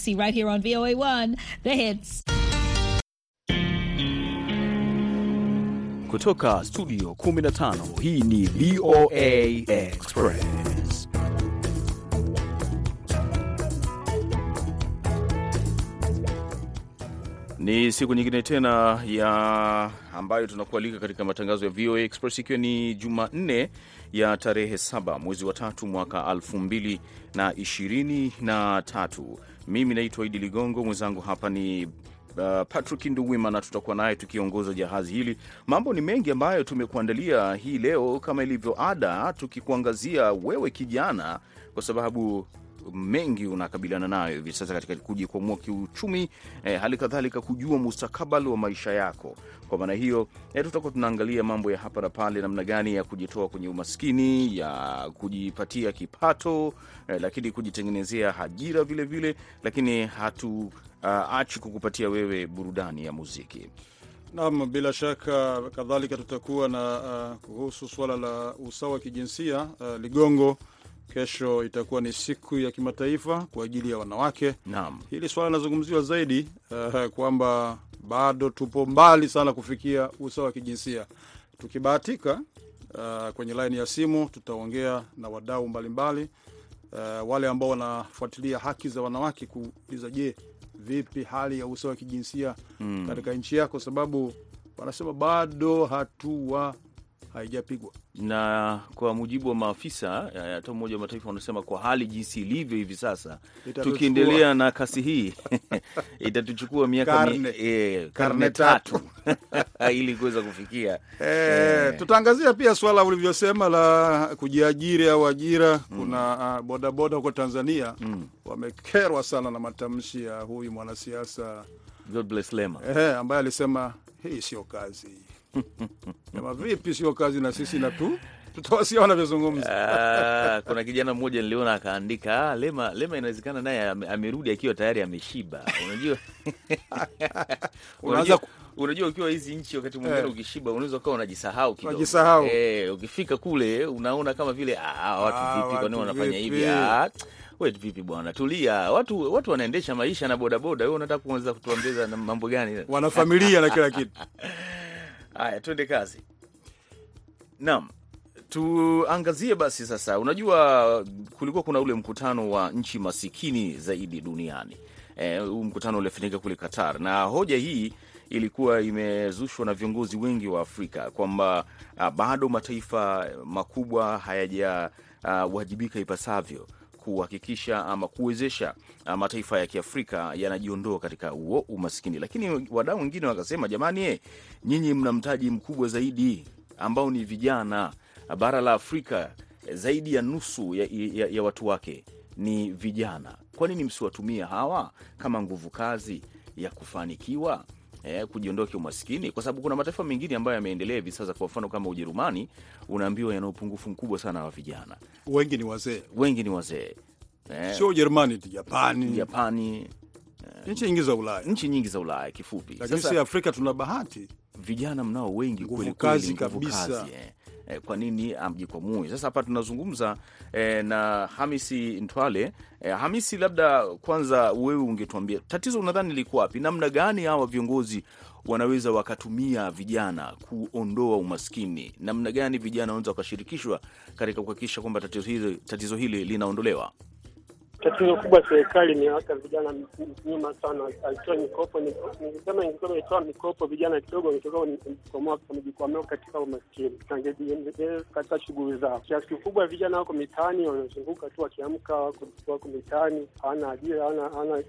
See right here on VOA1, the hits. Kutoka studio 15 hii ni VOA Express. Ni siku nyingine tena ya ambayo tunakualika katika matangazo ya VOA Express ikiwa ni Jumanne ya tarehe saba mwezi wa tatu mwaka elfu mbili na ishirini na tatu. Mimi naitwa Idi Ligongo, mwenzangu hapa ni Uh, Patrick Nduwima na tutakuwa naye tukiongoza jahazi hili. Mambo ni mengi ambayo tumekuandalia hii leo, kama ilivyo ada, tukikuangazia wewe kijana, kwa sababu mengi unakabiliana nayo hivi sasa katika kujikwamua kiuchumi, eh, hali kadhalika kujua mustakabali wa maisha yako. Kwa maana hiyo eh, tutakuwa tunaangalia mambo ya hapa na pale, namna gani ya kujitoa kwenye umaskini, ya kujipatia kipato eh, lakini kujitengenezea ajira vile vile, lakini hatu Uh, achi kukupatia wewe burudani ya muziki. Naam, bila shaka kadhalika tutakuwa na uh, kuhusu suala la usawa wa kijinsia uh, Ligongo. Kesho itakuwa ni siku ya kimataifa kwa ajili ya wanawake. Naam, Hili swala linazungumziwa zaidi uh, kwamba bado tupo mbali sana kufikia usawa wa kijinsia. Tukibahatika uh, kwenye laini ya simu tutaongea na wadau mbalimbali uh, wale ambao wanafuatilia haki za wanawake kuuliza, je, vipi hali ya usawa wa kijinsia Mm. katika nchi yako, sababu wanasema bado hatua haijapigwa. na kwa mujibu wa maafisa eh, hata Umoja wa Mataifa wanasema kwa hali jinsi ilivyo hivi sasa, tukiendelea na kasi hii itatuchukua miaka Karne. eh, Karne tatu ili kuweza kufikia E, tutaangazia pia suala ulivyosema la kujiajiri au ajira. Kuna uh, bodaboda huko Tanzania Mm. wamekerwa sana na matamshi ya huyu mwanasiasa God bless Lema. eh, ambaye alisema hii sio kazi. Sema vipi sio kazi, na sisi na tu tutawasikia wanavyozungumza. Ah, kuna kijana mmoja niliona akaandika ah, Lema, Lema inawezekana naye amerudi akiwa tayari ameshiba. Unajua, unajua, unajua ukiwa hizi nchi wakati mwingine yeah, ukishiba unaweza ukawa unajisahau kidogo. Unajisahau. Eh, ukifika kule unaona kama vile ah, watu Ah, vipi, kwa nini watu wanafanya hivi? Ah, wewe vipi bwana, tulia. Watu watu wanaendesha maisha na bodaboda, wewe unataka kuanza kutuambia na mambo gani? Wana familia na kila kitu. Haya, twende kazi. Naam, tuangazie basi sasa. Unajua, kulikuwa kuna ule mkutano wa nchi masikini zaidi duniani. huu huu mkutano ulifanyika kule Qatar, na hoja hii ilikuwa imezushwa na viongozi wengi wa Afrika kwamba ah, bado mataifa makubwa hayajawajibika ipasavyo kuhakikisha ama kuwezesha ah, mataifa ya Kiafrika yanajiondoa katika huo umaskini. Lakini wadau wengine wakasema, jamani, eh, nyinyi mna mtaji mkubwa zaidi ambao ni vijana. Bara la Afrika zaidi ya nusu ya, ya, ya watu wake ni vijana. Kwa nini msiwatumia hawa kama nguvu kazi ya kufanikiwa eh, kujiondoa kiumaskini? Kwa sababu kuna mataifa mengine ambayo yameendelea hivi sasa, kwa mfano kama Ujerumani, unaambiwa yana upungufu mkubwa sana wa vijana, Wengi ni wazee, wengi ni wazee eh, sio Ujerumani Japani, Japani, nchi nyingi za Ulaya. nchi nyingi za Ulaya kifupi. Lakini si Afrika tuna bahati vijana mnao wengi kweli kazi kweli, nguvu kazi, eh. Eh, kwa nini amjikwamue? Sasa hapa tunazungumza eh, na Hamisi Ntwale. Eh, Hamisi, labda kwanza wewe ungetuambia tatizo unadhani liko wapi? Namna gani hawa viongozi wanaweza wakatumia vijana kuondoa umaskini? Namna gani vijana wanaweza wakashirikishwa katika kuhakikisha kwamba tatizo hili, tatizo hili linaondolewa? Tatizo kubwa serikali imeweka vijana nyuma sana, alitoa mikopo. Nikisema ingekuwa imetoa mikopo, vijana kidogo wamejikwamua katika umaskini, katika shughuli zao. Kiasi kikubwa vijana wako mitaani, wanazunguka tu, wakiamka wako mitaani, hawana ajira, hawana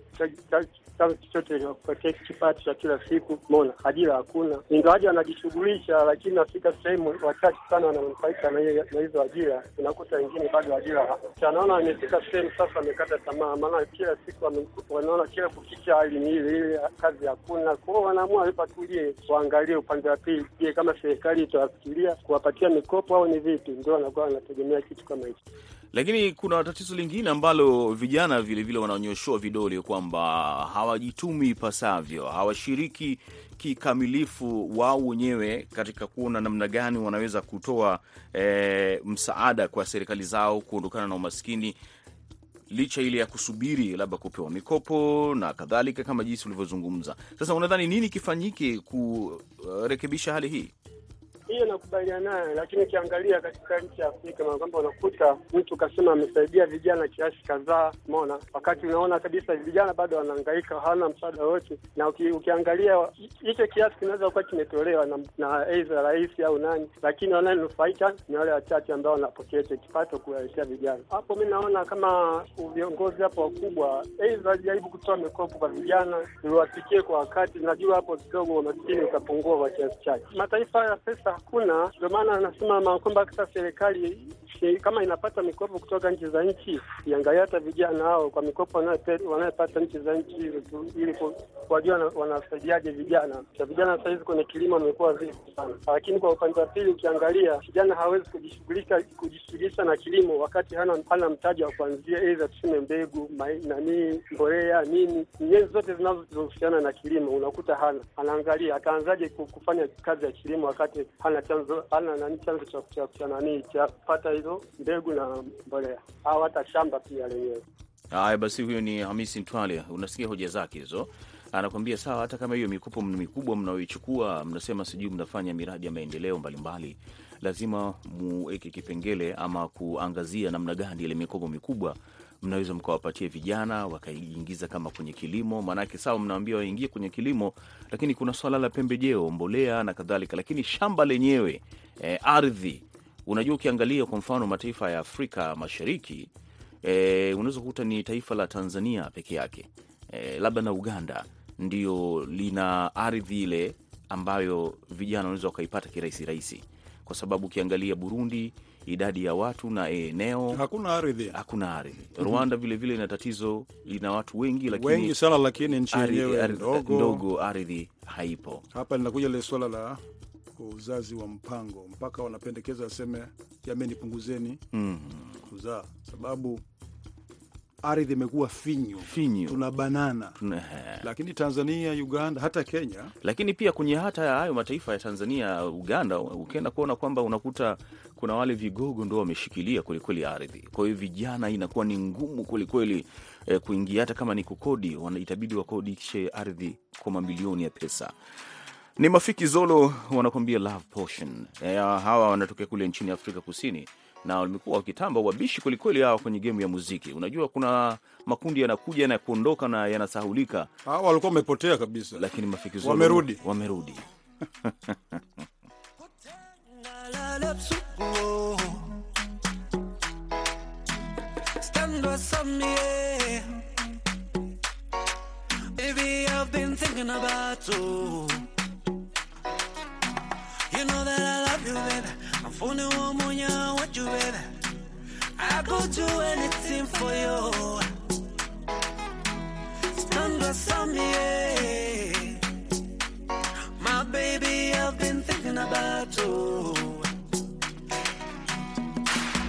chanzo chochote kupatia kipato cha kila siku. Mona ajira hakuna, ingawaji wanajishughulisha, lakini nafika sehemu wachache sana wananufaika na na hizo ajira. Unakuta wengine bado ajira naona imefika sehemu sasa wamekata tamaa, maana kila siku wanaona kila kukicha hali ni ile ile, kazi hakuna. Kwa hiyo wanaamua wapatulie, waangalie upande wa pili, je, kama serikali itawafikiria kuwapatia mikopo au ni vipi? Ndio wanakuwa wanategemea kitu kama hicho. Lakini kuna tatizo lingine ambalo vijana vilevile wanaonyoshoa vidole kwamba hawajitumi ipasavyo, hawashiriki kikamilifu wao wenyewe katika kuona namna gani wanaweza kutoa e, msaada kwa serikali zao kuondokana na umaskini licha ile ya kusubiri labda kupewa mikopo na kadhalika, kama jinsi ulivyozungumza. Sasa unadhani nini kifanyike kurekebisha hali hii? Hiyo nakubaliana naye, lakini ukiangalia katika nchi ya Afrika kwamba unakuta mtu kasema amesaidia vijana kiasi kadhaa, umeona, wakati unaona kabisa vijana bado wanahangaika, hawana msaada wote, na uki, ukiangalia hicho kiasi kinaweza kuwa kimetolewa na, na aidha rais au nani, lakini wanaonufaika ni wale wachache ambao wanapokea hicho kipato kuwaletea vijana. Hapo mi naona kama viongozi hapo wakubwa, aidha wajaribu kutoa mikopo kwa vijana iwafikie kwa wakati. Najua hapo kidogo umaskini utapungua kwa kiasi chake. Mataifa haya pesa hakuna, ndio maana anasema kwamba sasa serikali kama inapata mikopo kutoka nchi za nchi iangalia hata vijana hao kwa mikopo wanayopata nchi za nchi ili wajua wanasaidiaje vijana. Cha vijana sasa hizi kwenye kilimo amekuwa vipi sana, lakini kwa upande wa pili ukiangalia kijana hawezi kujishughulisha kujishughulisha na kilimo wakati hana hana mtaji wa kuanzia, aidha tuseme mbegu nanii mbolea nini, nyenzo zote zinazohusiana na kilimo unakuta hana, anaangalia ataanzaje kufanya kazi ya kilimo wakati hana chanzo hana nani chanzo cha cha nani cha kupata hizo mbegu na mbolea au hata shamba pia lenyewe. Haya basi, huyo ni Hamisi Mtwale, unasikia hoja zake hizo. Anakwambia sawa, hata kama hiyo mikopo mikubwa mnayoichukua, mnasema sijui mnafanya miradi ya maendeleo mbalimbali, lazima muweke kipengele ama kuangazia namna gani ile mikopo mikubwa mnaweza mkawapatia vijana wakaingiza kama kwenye kilimo. Maanake sawa, mnawambia waingie kwenye kilimo, lakini kuna swala la pembejeo, mbolea na kadhalika, lakini shamba lenyewe eh, ardhi. Unajua, ukiangalia kwa mfano mataifa ya Afrika Mashariki e, unaweza kukuta ni taifa la Tanzania peke yake. E, labda na Uganda ndio lina ardhi ile ambayo vijana wanaweza wakaipata kirahisi rahisi, kwa sababu ukiangalia Burundi idadi ya watu na eneo hakuna ardhi, hakuna ardhi. Rwanda vilevile ina tatizo, ina watu wengi lakini wengi sana, lakini nchi yenyewe ndogo, ardhi haipo. Hapa linakuja ile swala la uzazi wa mpango mpaka wanapendekeza waseme jameni, punguzeni mm. kuzaa, sababu ardhi imekuwa finyu. Finyu, tuna banana. Tuna, lakini Tanzania, Uganda, hata Kenya, lakini pia kwenye hata hayo mataifa ya Tanzania, Uganda, ukienda kuona kwamba unakuta kuna wale vigogo ndo wameshikilia kwelikweli ardhi. Kwa hiyo vijana inakuwa ni ngumu kwelikweli eh, kuingia, hata kama ni kukodi, itabidi wakodishe ardhi kwa mamilioni ya pesa. Ni Mafiki Zolo wanakuambia love potion. E, hawa wanatokea kule nchini Afrika Kusini na wamekuwa wakitamba wabishi kwelikweli hawa kwenye gemu ya muziki. Unajua kuna makundi yanakuja na kuondoka na yanasahulika. Hawa walikuwa wamepotea kabisa, lakini Mafiki Zolo wamerudi, wamerudi. More, yeah, what you, baby. I go do anything for you. Stand by me. My baby, I've been thinking about you.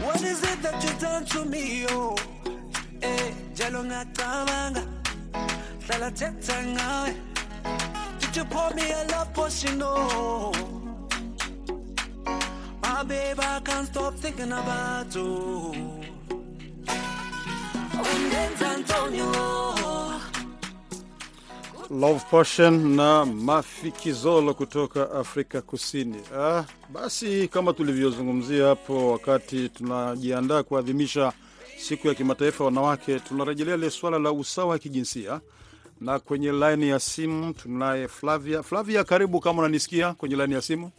What is it that you done to me, oh? Eh, jalo ngacabanga, hlala thetha ngawe. Did you pour me a love potion, oh? Babe, I can't stop thinking about you. Love Potion na Mafikizolo kutoka Afrika Kusini. Ah, basi kama tulivyozungumzia hapo wakati tunajiandaa kuadhimisha siku ya kimataifa wanawake, tunarejelea ile swala la usawa wa kijinsia na kwenye laini ya simu tunaye Flavia. Flavia, karibu, kama unanisikia kwenye laini ya simu.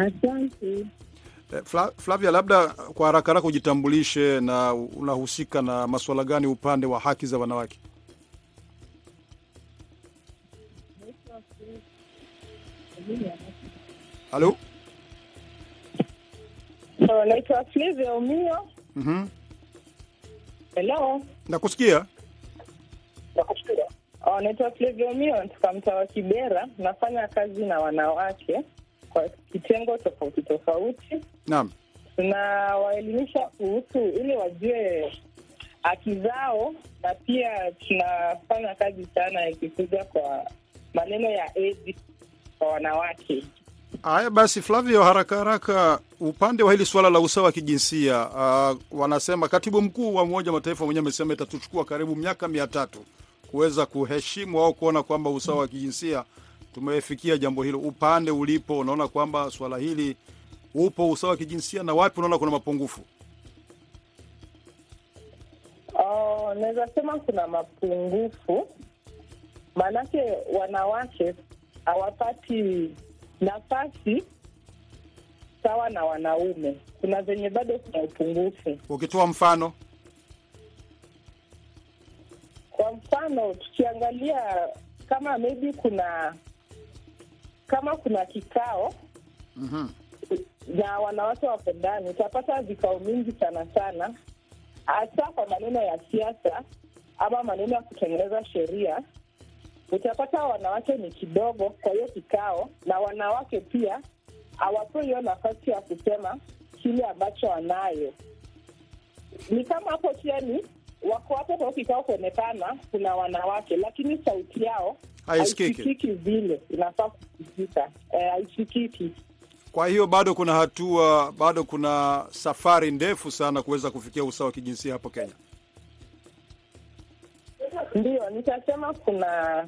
Asante. Flavia, labda kwa haraka haraka ujitambulishe na unahusika na masuala gani upande wa haki za wanawake? Halo, Naitwa Flavia Umio. mhm, Hello. nakusikia. nakusikia. naitwa Flavia Umio, natoka mtaa wa Kibera. Nafanya kazi na wanawake kwa kitengo tofauti tofauti. Naam, Tunawaelimisha kuhusu ili wajue haki zao, na pia tunafanya kazi sana ikikuja kwa maneno ya hedhi kwa wanawake. Haya basi, Flavio, haraka haraka, upande wa hili suala la usawa wa kijinsia uh, wanasema katibu mkuu wa Umoja wa Mataifa mwenyewe amesema itatuchukua karibu miaka mia tatu kuweza kuheshimu au kuona kwamba usawa wa kijinsia tumefikia jambo hilo. Upande ulipo, unaona kwamba swala hili upo usawa wa kijinsia, na wapi unaona kuna mapungufu? Oh, naweza sema kuna mapungufu, maanake wanawake hawapati nafasi sawa na wanaume. Kuna zenye bado kuna upungufu. Ukitoa mfano Kwa mfano, tukiangalia kama maybe kuna kama kuna kikao na wanawake wako ndani, utapata vikao mingi sana sana, hasa kwa maneno ya siasa ama maneno ya kutengeneza sheria. Utapata wanawake ni kidogo kwa hiyo kikao, na wanawake pia hawapewi hiyo nafasi ya kusema kile ambacho wanayo. Ni kama hapo chini ni wako hapo kwa kikao kuonekana kuna wanawake, lakini sauti yao Haisikiki. vile inafaa kusikika, eh, haisikiki. Kwa hiyo bado kuna hatua, bado kuna safari ndefu sana kuweza kufikia usawa wa kijinsia hapo Kenya. Ndio, nitasema kuna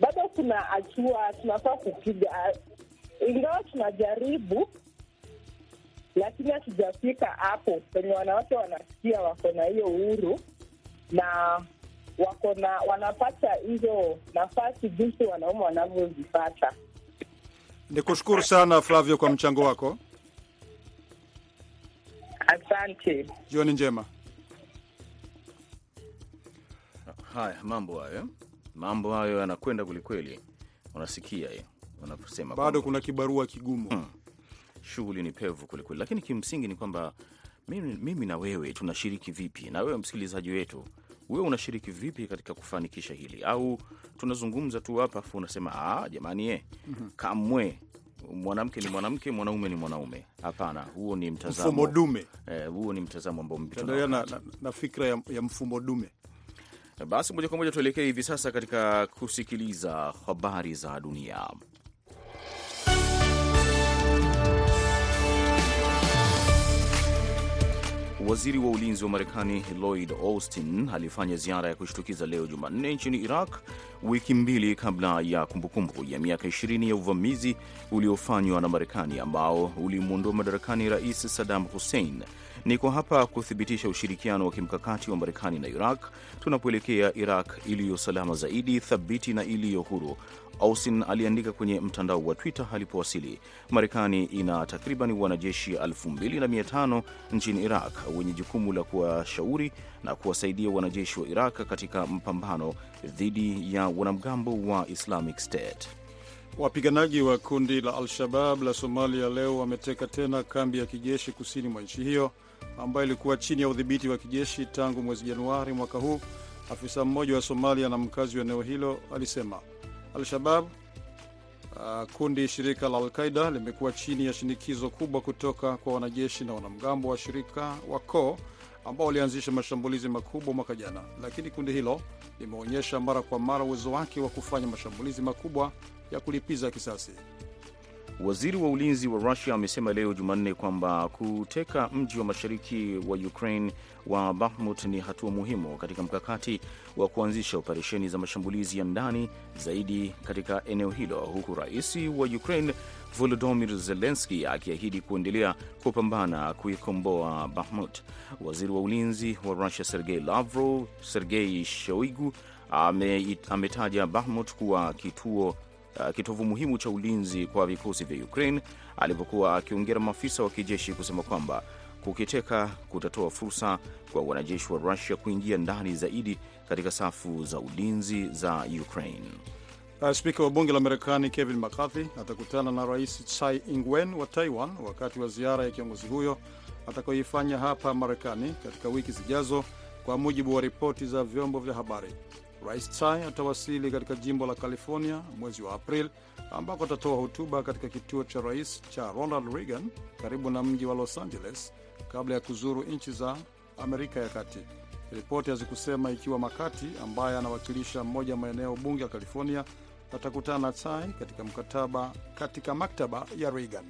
bado kuna hatua tunafaa kupiga, ingawa tunajaribu, lakini hatujafika hapo penye wanawake wanasikia wako na hiyo uhuru na wako na wanapata hizo nafasi jinsi wanaume wanavyozipata. Ni kushukuru sana Flavio kwa mchango wako. Asante. Jioni njema. Haya, mambo hayo, mambo hayo yanakwenda kwelikweli. Unasikia wanavyosema Bado kuna kibarua kigumu. shughuli ni pevu kwelikweli, lakini kimsingi ni kwamba mimi, mimi na wewe tunashiriki vipi, na wewe msikilizaji wetu, wewe unashiriki vipi katika kufanikisha hili, au tunazungumza tu hapa afu unasema ah, jamani ye, kamwe mwanamke ni mwanamke, mwanaume ni mwanaume? Hapana, huo ni mtazamo Mfumo dume, eh, huo ni mtazamo ambao na, na, na fikra ya, ya mfumo dume. Basi moja kwa moja tuelekee hivi sasa katika kusikiliza habari za dunia. Waziri wa ulinzi wa Marekani Lloyd Austin alifanya ziara ya kushtukiza leo Jumanne nchini Iraq, wiki mbili kabla ya kumbukumbu ya miaka 20 ya uvamizi uliofanywa na Marekani ambao ulimwondoa madarakani Rais Saddam Hussein. Niko hapa kuthibitisha ushirikiano wa kimkakati wa Marekani na Iraq tunapoelekea Iraq iliyo salama zaidi, thabiti na iliyo huru, Austin aliandika kwenye mtandao wa Twitter alipowasili. Marekani ina takriban wanajeshi 2500 nchini Iraq wenye jukumu la kuwashauri na kuwasaidia wanajeshi wa Iraq katika mapambano dhidi ya wanamgambo wa Islamic State. Wapiganaji wa kundi la Al-Shabab la Somalia leo wameteka tena kambi ya kijeshi kusini mwa nchi hiyo ambayo ilikuwa chini ya udhibiti wa kijeshi tangu mwezi Januari mwaka huu, afisa mmoja wa Somalia na mkazi wa eneo hilo alisema. Al-Shabab, uh, kundi shirika la Al-Qaida, limekuwa chini ya shinikizo kubwa kutoka kwa wanajeshi na wanamgambo wa shirika wa co ambao walianzisha mashambulizi makubwa mwaka jana, lakini kundi hilo limeonyesha mara kwa mara uwezo wake wa kufanya mashambulizi makubwa ya kulipiza kisasi. Waziri wa ulinzi wa Rusia amesema leo Jumanne kwamba kuteka mji wa mashariki wa Ukraine wa Bahmut ni hatua muhimu katika mkakati wa kuanzisha operesheni za mashambulizi ya ndani zaidi katika eneo hilo, huku rais wa Ukraine Volodymyr Zelensky akiahidi kuendelea kupambana kuikomboa Bahmut. Waziri wa ulinzi wa Rusia Sergei Lavrov, Sergei Shoigu ame, ametaja Bahmut kuwa kituo Uh, kitovu muhimu cha ulinzi kwa vikosi vya Ukraine alipokuwa akiongera maafisa wa kijeshi kusema kwamba kukiteka kutatoa fursa kwa wanajeshi wa Rusia kuingia ndani zaidi katika safu za ulinzi za Ukraine. Uh, Spika wa bunge la Marekani Kevin McCarthy atakutana na rais Tsai Ing-wen wa Taiwan wakati wa ziara ya kiongozi huyo atakayoifanya hapa Marekani katika wiki zijazo, kwa mujibu wa ripoti za vyombo vya habari. Rais Tsai atawasili katika jimbo la California mwezi wa April, ambako atatoa hotuba katika kituo cha rais cha Ronald Reagan karibu na mji wa Los Angeles kabla ya kuzuru nchi za Amerika ya Kati. Ripoti hazikusema ikiwa Makati ambaye anawakilisha mmoja maeneo bunge ya California atakutana na Tsai katika mkataba katika maktaba ya Reagan.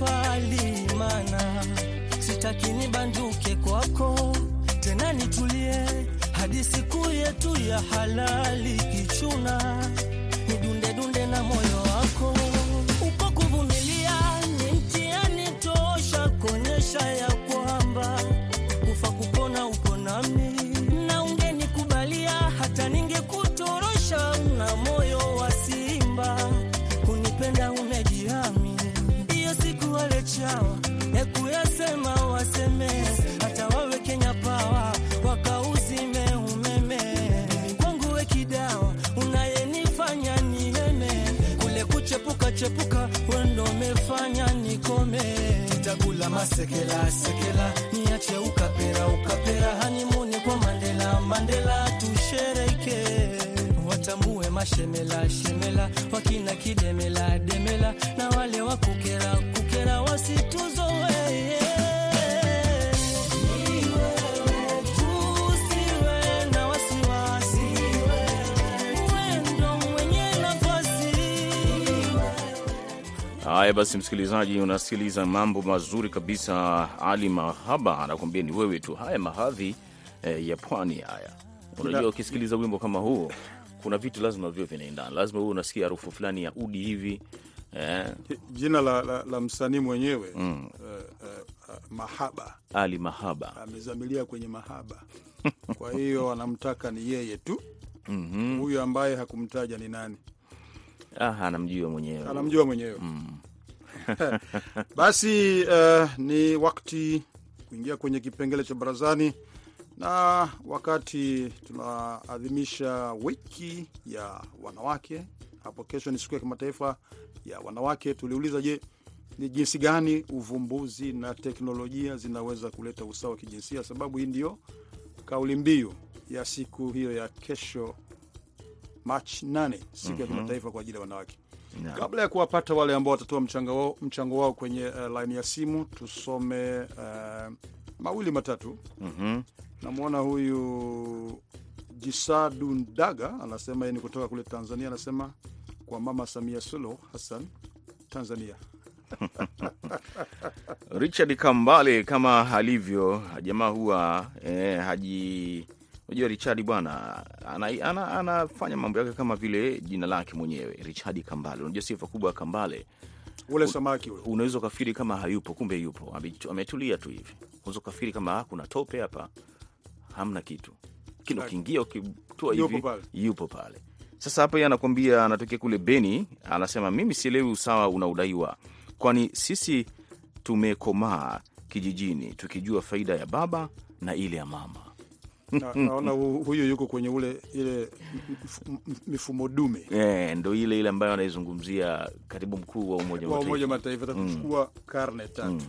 Na mana sitaki nibanduke kwako tena, nitulie hadi siku yetu ya halali. Kichuna tutakula masekela sekela, niache ukapera ukapera, hanimuni kwa Mandela Mandela, tushereke. Watambue mashemela shemela, wakina kidemela demela, na wale wa kukera kukera Haya basi, msikilizaji, unasikiliza mambo mazuri kabisa. Ali Mahaba anakuambia ni wewe tu. Haya mahadhi eh, ya pwani haya. Unajua, ukisikiliza wimbo kama huo, kuna vitu lazima vio vinaendana, lazima huo unasikia harufu fulani ya udi hivi eh, Jina la, la, la msanii mwenyewe mm. uh, uh, Mahaba Ali Mahaba amezamilia kwenye mahaba, kwa hiyo anamtaka ni yeye tu. Mhm. Huyu ambaye hakumtaja ni nani, ah, anamjua mwenyewe. Anamjua mwenyewe. Basi uh, ni wakati kuingia kwenye kipengele cha barazani, na wakati tunaadhimisha wiki ya wanawake, hapo kesho ni siku ya kimataifa ya wanawake, tuliuliza je, ni jinsi gani uvumbuzi na teknolojia zinaweza kuleta usawa wa kijinsia, sababu hii ndio kauli mbiu ya siku hiyo ya kesho Machi 8 siku ya kimataifa kwa ajili ya wanawake. Naam. Kabla ya kuwapata wale ambao watatoa mchango wao, mchango wao kwenye uh, laini ya simu, tusome uh, mawili matatu. Mhm. Namwona huyu Jisadu Ndaga anasema yeye ni kutoka kule Tanzania, anasema kwa Mama Samia Suluhu Hassan Tanzania. Richard Kambale kama alivyo jamaa huwa eh, haji unajua Richard bwana ana, ana, anafanya mambo yake kama vile jina lake mwenyewe Richard Kambale. Unajua sifa kubwa ya Kambale, Ule samaki ule unaweza ukafikiri kama hayupo, kumbe yupo, ametulia tu hivi. Unaweza ukafikiri kama "Ah, kuna tope hapa, hamna kitu, kino kiingia, ukitua hivi yupo pale. Sasa hapa yeye anakwambia, anatokea kule Beni, anasema mimi sielewi usawa unaodaiwa, kwani sisi tumekomaa kijijini tukijua faida ya baba na ile ya mama. Na, naona huyu yuko kwenye ule ile mifumo dume yeah, ndo ile ile ambayo anaizungumzia katibu mkuu wa Umoja wa Umoja Mataifa. Mataifa mm. karne tatu.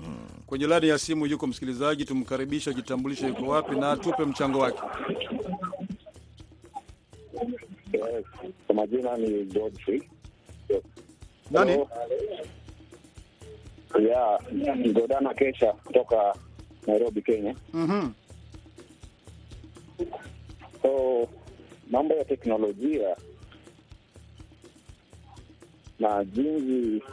Kwenye laini ya simu yuko msikilizaji, tumkaribisha, ajitambulishe yuko wapi na atupe mchango wake. Yes, kwa majina ni Godfrey. Nani? Ya, Godana Kesha kutoka Nairobi, Kenya. Mhm. So mambo ya teknolojia na jinsi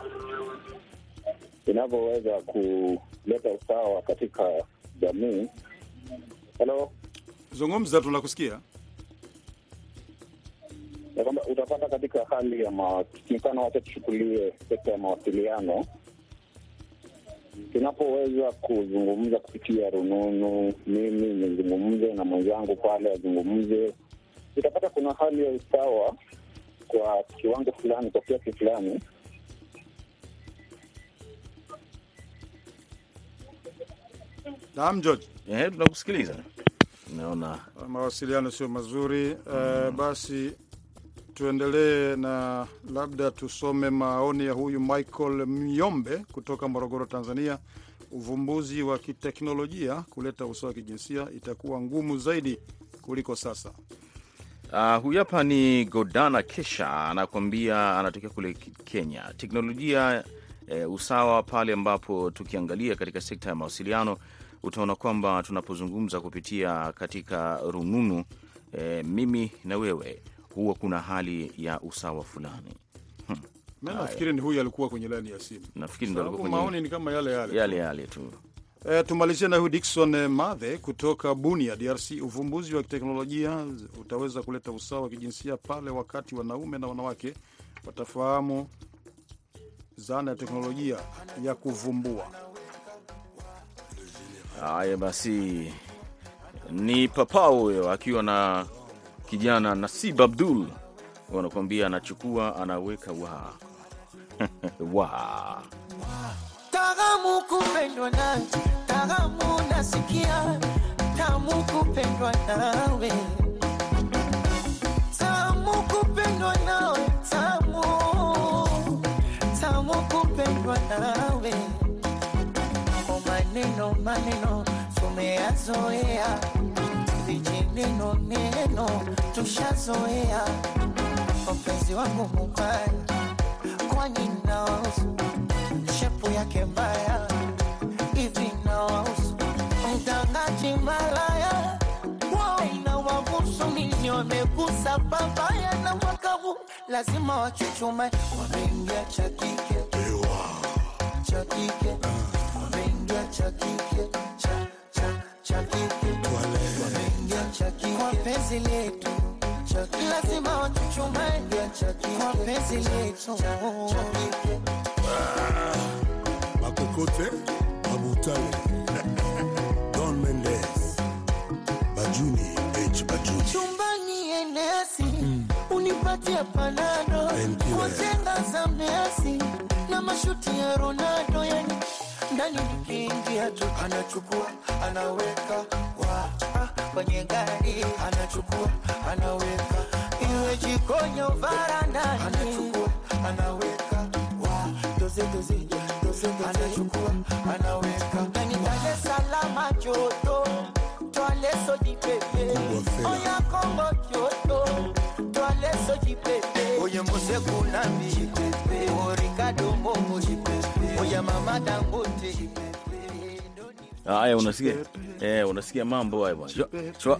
inavyoweza kuleta usawa katika jamii. Halo, Zungumza, tunakusikia. kwamba utapata katika hali ya mfano, wacha tuchukulie sekta ya mawasiliano tunapoweza kuzungumza kupitia rununu, mimi nizungumze na mwenzangu pale azungumze, utapata kuna hali ya usawa kwa kiwango fulani, kwa kiasi fulani. Naam, George. Eh, tunakusikiliza. Naona Mawasiliano sio mazuri. Eh, basi tuendelee na labda tusome maoni ya huyu Michael Myombe kutoka Morogoro, Tanzania. Uvumbuzi wa kiteknolojia kuleta usawa wa kijinsia itakuwa ngumu zaidi kuliko sasa. Uh, huyu hapa ni Godana Kesha anakuambia anatokea kule Kenya. Teknolojia eh, usawa pale ambapo tukiangalia katika sekta ya mawasiliano utaona kwamba tunapozungumza kupitia katika rununu eh, mimi na wewe huwa kuna hali ya usawa fulani. Mi nafikiri ni huyu alikuwa kwenye laini ya simu, Nafikiri ndo alikuwa kwenye maoni ni kama yale yale. yale yale tu. E, tumalizie na huyu Dickson eh, Mathe kutoka Bunia, DRC. Uvumbuzi wa teknolojia utaweza kuleta usawa wa kijinsia pale wakati wanaume na wanawake watafahamu zana ya teknolojia ya kuvumbua. Haya basi, ni papa huyo akiwa na kijana Nasib Abdul, wanakuambia anachukua anaweka wa. Wa. Taramu kupendwa na taramu nasikia, tamu kupendwa nawe, tamu kupendwa nawe, tamu, tamu kupendwa nawe. O maneno maneno tumeyazoea, vijineno neno tushazoea, mpenzi wangu mubaya, kwani naosu shepu yake mbaya hivi nawahusu? Mtangaji malaya wao inawahusu nini wamegusa babaya na mwaka huu. Lazima wachuchume wameingia cha kike. Cha kike. Wameingia cha kike. Cha cha cha kike wameingia cha kike kwa penzi letu lazima wachuchume kwa penzi letu Makokote, Mabutale, Don Mendes, Bajuni, H. Bajuni. chumbani enesi unipatie panado Painkiller. za mesi na mashuti ya Ronaldo yani ndani nikiingia tu anachukua anaweka ah, kwenye gari. Anachukua anaweka. Iwe jikoni au varandani. Anachukua anaweka. Doze doze doze anachukua anaweka. Ndani Dar es joto. Twale soji pepe. Oya Kongo joto. Twale soji pepe oya Mose Kunambi Ricardo Oya Mama Dangote haya, unasikia eh, unasikia mambo haya bwana.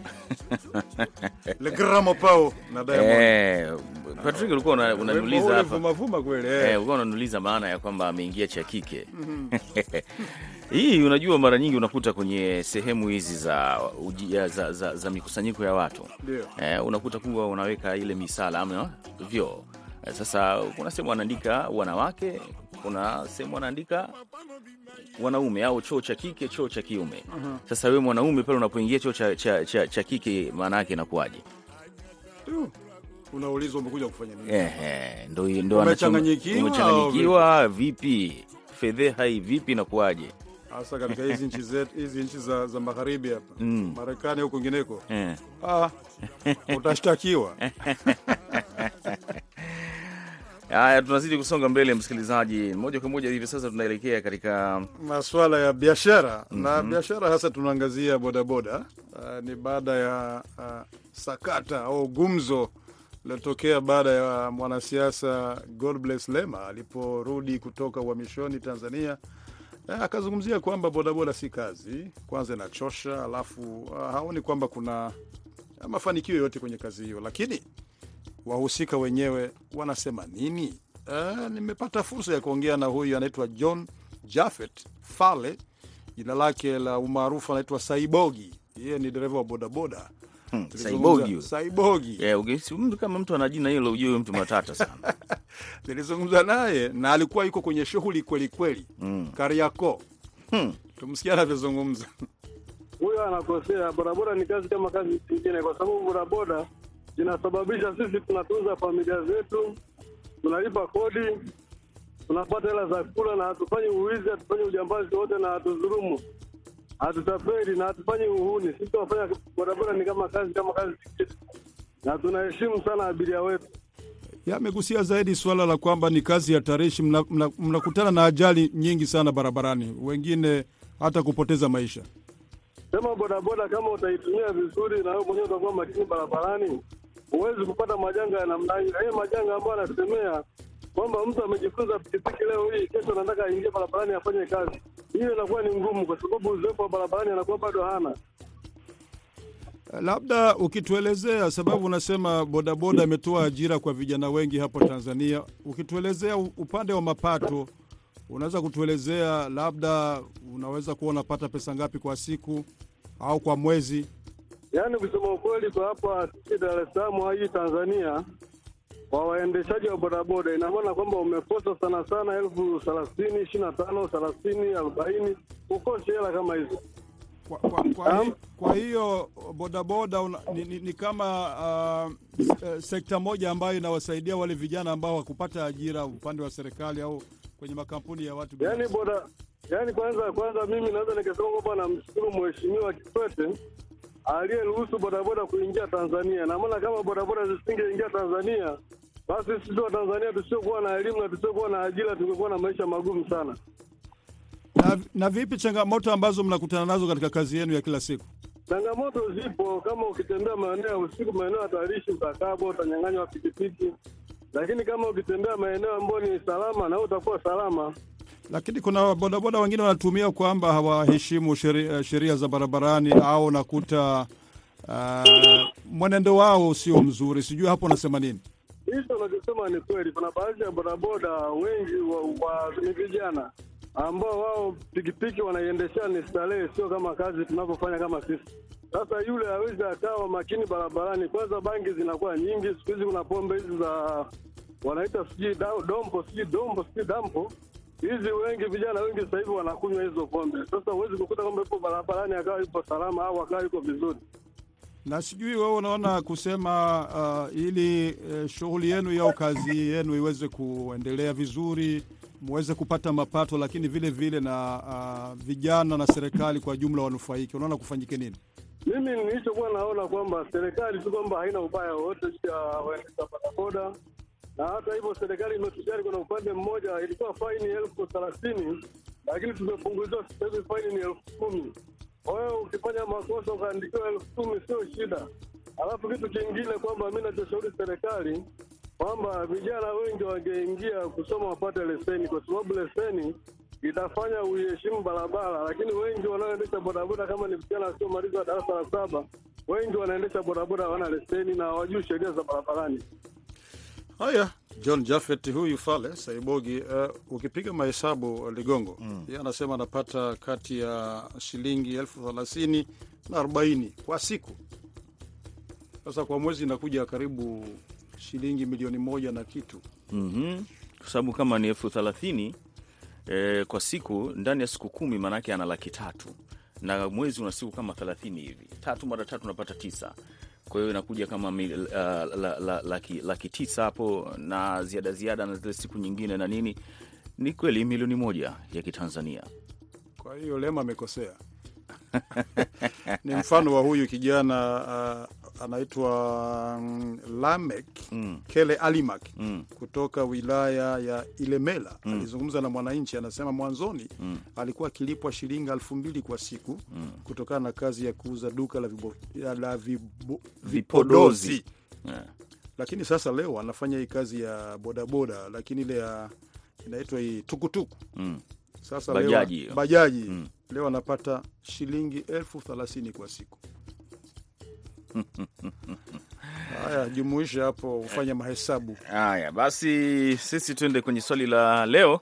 Le Gramo Pao na Diamond. Eh, Patrick ulikuwa una- unaniuliza hapa. Vuma vuma kweli Eh, eh. ulikuwa unaniuliza maana ya kwamba ameingia cha kike. Hii unajua, mara nyingi unakuta kwenye sehemu hizi za, za, za, za, za mikusanyiko ya watu eh, unakuta kuwa unaweka ile misala ama vyoo. Eh, sasa kuna sehemu wanaandika wanawake, kuna sehemu wanaandika wanaume au choo cha kike, choo cha kiume. Sasa wewe mwanaume pale unapoingia choo cha, cha, cha, cha kike, maana yake inakuwaje? Unaulizwa umekuja kufanya nini? Ehe, ndo ndo Umechanganyikiwa vipi? Fedheha hii vipi inakuwaje? Hasa katika hizi nchi zetu, hizi nchi za, za magharibi hapa Mm. Marekani au kwingineko, yeah. ah, utashtakiwa. Haya, tunazidi kusonga mbele, msikilizaji. Moja kwa moja hivi sasa tunaelekea katika Masuala ya biashara na biashara hasa tunaangazia bodaboda. Uh, ni baada ya uh, sakata au gumzo lilotokea baada ya mwanasiasa Godbless Lema aliporudi kutoka uhamishoni Tanzania. Akazungumzia kwamba bodaboda si kazi, kwanza inachosha, alafu uh, haoni kwamba kuna mafanikio yoyote kwenye kazi hiyo, lakini wahusika wenyewe wanasema nini? Uh, nimepata fursa ya kuongea na huyu anaitwa John Jafet Fale, jina lake la umaarufu anaitwa Saibogi. Yeye ni dereva wa bodaboda. Hmm, Saibogi. Eh, ukisi- kama mtu ana jina hilo ujue mtu matata sana. Nilizungumza naye na alikuwa yuko kwenye shughuli kweli kweli, Mm. Kariakoo. Hmm. Tumsikia anavyozungumza. huyo anakosea. Bodaboda ni kazi kama kazi nyingine, kwa sababu bodaboda zinasababisha sisi tunatunza familia zetu, tunalipa kodi, tunapata hela za kula, na hatufanyi uwizi, hatufanyi ujambazi wote, na hatudhulumu, hatutapeli na hatufanyi uhuni. Sisi tunafanya bodaboda ni kama kazi kama kazi na tunaheshimu sana abiria wetu. Yamegusia amegusia zaidi suala la kwamba ni kazi ya tarishi, mnakutana mna, mna na ajali nyingi sana barabarani, wengine hata kupoteza maisha. sema bodaboda kama utaitumia vizuri na wewe mwenyewe utakuwa makini barabarani, huwezi kupata majanga ya namna hiyo. Hii majanga ambayo anasemea kwamba mtu amejifunza pikipiki leo hii, kesho anataka aingie barabarani afanye kazi, hiyo inakuwa ni ngumu, kwa sababu uzoefu wa barabarani anakuwa bado hana. Labda ukituelezea sababu, unasema bodaboda ametoa ajira kwa vijana wengi hapo Tanzania. Ukituelezea upande wa mapato, unaweza kutuelezea labda unaweza kuwa unapata pesa ngapi kwa siku au kwa mwezi? Yaani kusema ukweli, kwa hapa sisi Dar es Salaam hii Tanzania, kwa waendeshaji wa bodaboda, ina maana kwamba umekosa sana sana elfu thelathini ishirini na tano thelathini arobaini ukosi hela kama hizo. Kwa, kwa, kwa, hi, kwa hiyo bodaboda una, ni, ni, ni kama uh, eh, sekta moja ambayo inawasaidia wale vijana ambao wakupata ajira upande wa serikali au kwenye makampuni ya watu Yaani binafsi. boda, yani, kwanza kwanza, mimi naweza nikasema kwamba namshukuru Mheshimiwa Kikwete aliyeruhusu bodaboda kuingia Tanzania. Na maana kama bodaboda zisingeingia Tanzania, basi sisi wa Tanzania tusiokuwa na elimu na tusiokuwa na ajira tungekuwa na maisha magumu sana. Na, na vipi changamoto ambazo mnakutana nazo katika kazi yenu ya kila siku? Changamoto zipo, kama ukitembea maeneo ya usiku, maeneo hatarishi, utakabwa, utanyang'anywa pikipiki, lakini kama ukitembea maeneo ambayo ni salama, na wewe utakuwa salama. Lakini kuna bodaboda wengine wanatumia kwamba hawaheshimu sheria, sheria za barabarani au nakuta uh, mwenendo wao sio mzuri. Sijui hapo unasema nini? Hicho unachosema ni kweli. Kuna baadhi ya bodaboda wengi wa, wa, ni vijana ambao wao pikipiki wanaiendeshea ni starehe, sio kama kazi tunavyofanya kama sisi. Sasa yule hawezi akawa makini barabarani. Kwanza bangi zinakuwa nyingi siku hizi, kuna pombe hizi za wanaita sijui dompo sijui dombo sijui dampo hizi, wengi vijana wengi sasa hivi wanakunywa hizo pombe. Sasa huwezi kukuta kwamba yupo barabarani akawa yupo salama au akawa yuko vizuri. Na sijui wewe unaona kusema uh, ili uh, shughuli yenu au kazi yenu iweze kuendelea vizuri, muweze kupata mapato, lakini vile vile na uh, vijana na serikali kwa jumla wanufaike, unaona kufanyike nini? Mimi nilichokuwa naona kwamba serikali tu kwamba haina ubaya wowote juu ya waendesha bodaboda, na hata hivyo serikali imetujali. Kuna upande mmoja ilikuwa faini elfu thelathini lakini tumepunguziwa sasa hivi faini ni elfu kumi Kwa hiyo ukifanya makosa ukaandikiwa elfu kumi sio shida. Alafu kitu kingine kwamba mi nachoshauri serikali kwamba vijana wengi wangeingia kusoma wapate leseni, kwa sababu leseni itafanya uiheshimu barabara, lakini wengi wanaoendesha bodaboda kama ni vijana wasiomaliza darasa la saba, wengi wanaendesha bodaboda hawana leseni na hawajui sheria za barabarani. Haya, John Jaffet huyu Fale Saibogi, uh, ukipiga mahesabu Ligongo mm. yeye anasema anapata kati ya shilingi elfu thelathini na arobaini kwa siku. Sasa kwa mwezi inakuja karibu shilingi milioni moja na kitu. Mhm. Kwa sababu kama ni elfu thelathini eh, kwa siku, ndani ya siku kumi maanake ana laki tatu na mwezi una siku kama thelathini hivi, tatu mara tatu unapata tisa. Kwa hiyo inakuja kama uh, la, la, laki, laki tisa hapo na ziada ziada na zile siku nyingine na nini, ni kweli milioni moja ya Kitanzania. Kwa hiyo Lema amekosea. ni mfano wa huyu kijana uh, anaitwa mm, Lamek Mm. Kele Alimak Mm. kutoka wilaya ya Ilemela Mm. alizungumza na Mwananchi, anasema mwanzoni Mm. alikuwa akilipwa shilingi elfu mbili kwa siku Mm. kutokana na kazi ya kuuza duka la, vibo, la vibo, Vipodozi. vipodozi, Yeah. lakini sasa leo anafanya hii kazi ya bodaboda, lakini ile ya inaitwa hii tukutuku Mm. sasa Bajaji leo, bajaji Mm. leo anapata shilingi elfu thelathini kwa siku. Haya, jumuisha hapo, ufanye mahesabu. Haya basi, sisi tuende kwenye swali la leo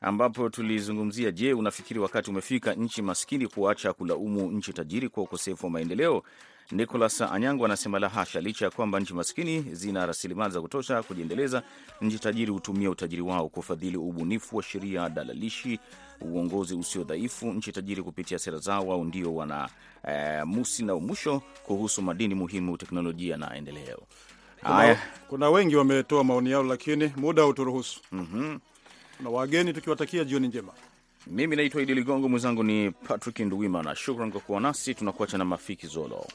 ambapo tulizungumzia, je, unafikiri wakati umefika nchi maskini kuacha kulaumu nchi tajiri kwa ukosefu wa maendeleo? Nicolas Anyango anasema la hasha, licha ya kwamba nchi maskini zina rasilimali za kutosha kujiendeleza, nchi tajiri hutumia utajiri wao kufadhili ubunifu wa sheria dalalishi, uongozi usio dhaifu. Nchi tajiri kupitia sera zao wao ndio wana e, musi na umwisho kuhusu madini muhimu, teknolojia na endeleo. Kuna, Haya, kuna wengi wametoa maoni yao, lakini muda hauturuhusu. mhm. Na wageni tukiwatakia jioni njema. Mimi naitwa Idi Ligongo, mwenzangu ni Patrick Nduwimana. Shukran kwa kuwa nasi, tunakuacha na Mafiki Zolo.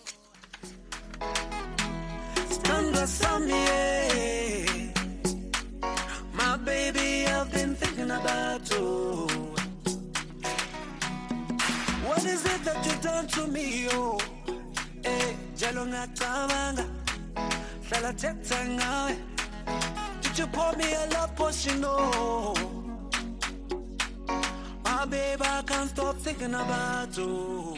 Babe, I can't stop thinking about you.